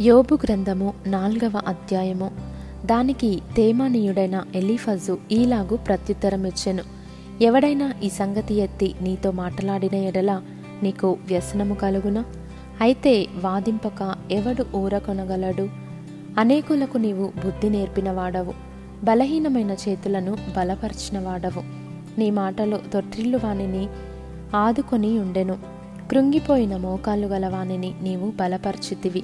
యోబు గ్రంథము నాల్గవ అధ్యాయము. దానికి తేమానీయుడైన ఎలీఫజు ఈలాగు ప్రత్యుత్తరమిచ్చెను. ఎవడైనా ఈ సంగతి ఎత్తి నీతో మాట్లాడిన ఎడల నీకు వ్యసనము కలుగునా? అయితే వాదింపక ఎవడు ఊరకొనగలడు అనేకులకు నీవు బుద్ధి నేర్పినవాడవు బలహీనమైన చేతులను బలపరిచినవాడవు. నీ మాటలు తొట్టిల్లు వానిని ఆదుకొని ఉండెను కృంగిపోయిన మోకాళ్ళు గల వానిని నీవు బలపరిచితివి.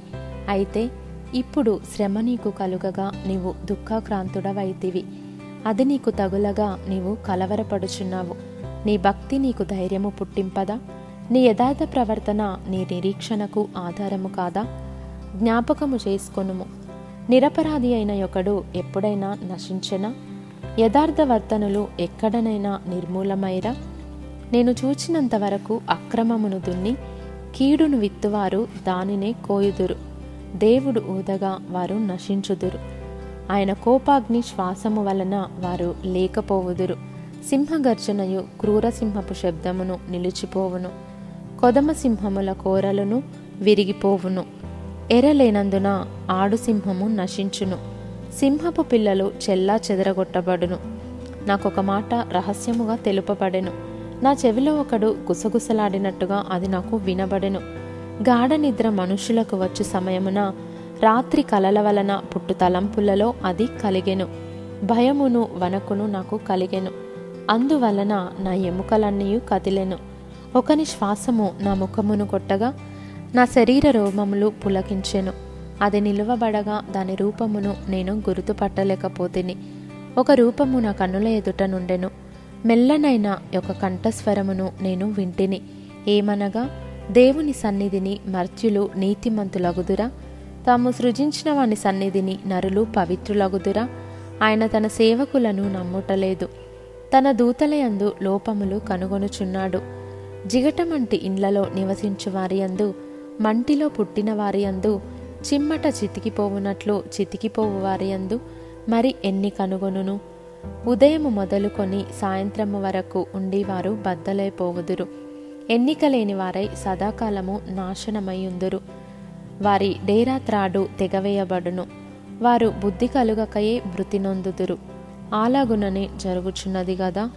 అయితే ఇప్పుడు శ్రమ నీకు కలుగగా నీవు దుఃఖాక్రాంతుడవైతివి. అది నీకు తగులగా నీవు కలవరపడుచున్నావు. నీ భక్తి నీకు ధైర్యము పుట్టింపదా? నీ యథార్థ ప్రవర్తన నీ నిరీక్షణకు ఆధారము కాదా? జ్ఞాపకము చేసుకొనుము. నిరపరాధి అయిన ఒకడు ఎప్పుడైనా నశించెనా? యథార్థవర్తనులు ఎక్కడనైనా నిర్మూలమైరా నేను చూచినంత వరకు అక్రమమును దున్ని కీడును విత్తువారు దానినే కోయుదురు. దేవుడు ఊదగా వారు నశించుదురు. ఆయన కోపాగ్ని శ్వాసము వలన వారు లేకపోవుదురు. సింహగర్జనయు క్రూరసింహపు శబ్దమును నిలిచిపోవును. కొదమ సింహముల కోరలను విరిగిపోవును. ఎరలేనందున ఆడు సింహము నశించును. సింహపు పిల్లలు చెల్లా చెదరగొట్టబడును. నాకొక మాట రహస్యముగా తెలుపబడెను. నా చెవిలో ఒకడు గుసగుసలాడినట్టుగా అది నాకు వినబడెను. గాఢ నిద్ర మనుషులకు వచ్చు సమయమున రాత్రి కలల వలన పుట్టు తలంపులలో అది కలిగెను. భయమును వనకును నాకు కలిగెను. అందువలన నా ఎముకలన్నీ కదిలెను. ఒకని శ్వాసము నా ముఖమును కొట్టగా నా శరీర రోమములు పులకించెను. అది నిలువబడగా దాని రూపమును నేను గుర్తుపట్టలేకపోతిని. ఒక రూపము నా కన్నుల ఎదుట నుండెను. మెల్లనైన ఒక కంఠస్వరమును నేను వింటిని. ఏమనగా దేవుని సన్నిధిని మర్త్యులు నీతిమంతులగుదురా. తాము సృజించిన వాని సన్నిధిని నరులు పవిత్రులగుదురా. ఆయన తన సేవకులను నమ్ముటలేదు. తన దూతలయందు లోపములు కనుగొనుచున్నాడు. జిగటమంటి ఇండ్లలో నివసించు వారి మంటిలో పుట్టిన వారి చిమ్మట చితికిపోవునట్లు చితికిపోవు వారియందు మరి ఎన్ని కనుగొనును? ఉదయము మొదలుకొని సాయంత్రము వరకు ఉండేవారు బద్దలైపోవుదురు. ఎన్నికలేని వారై సదాకాలము నాశనమయ్యుందురు. వారి డేరా త్రాడు తెగవేయబడును. వారు బుద్ధి కలుగకయే మృతి నొందుదురు. అలాగుననే జరుగుచున్నది గదా?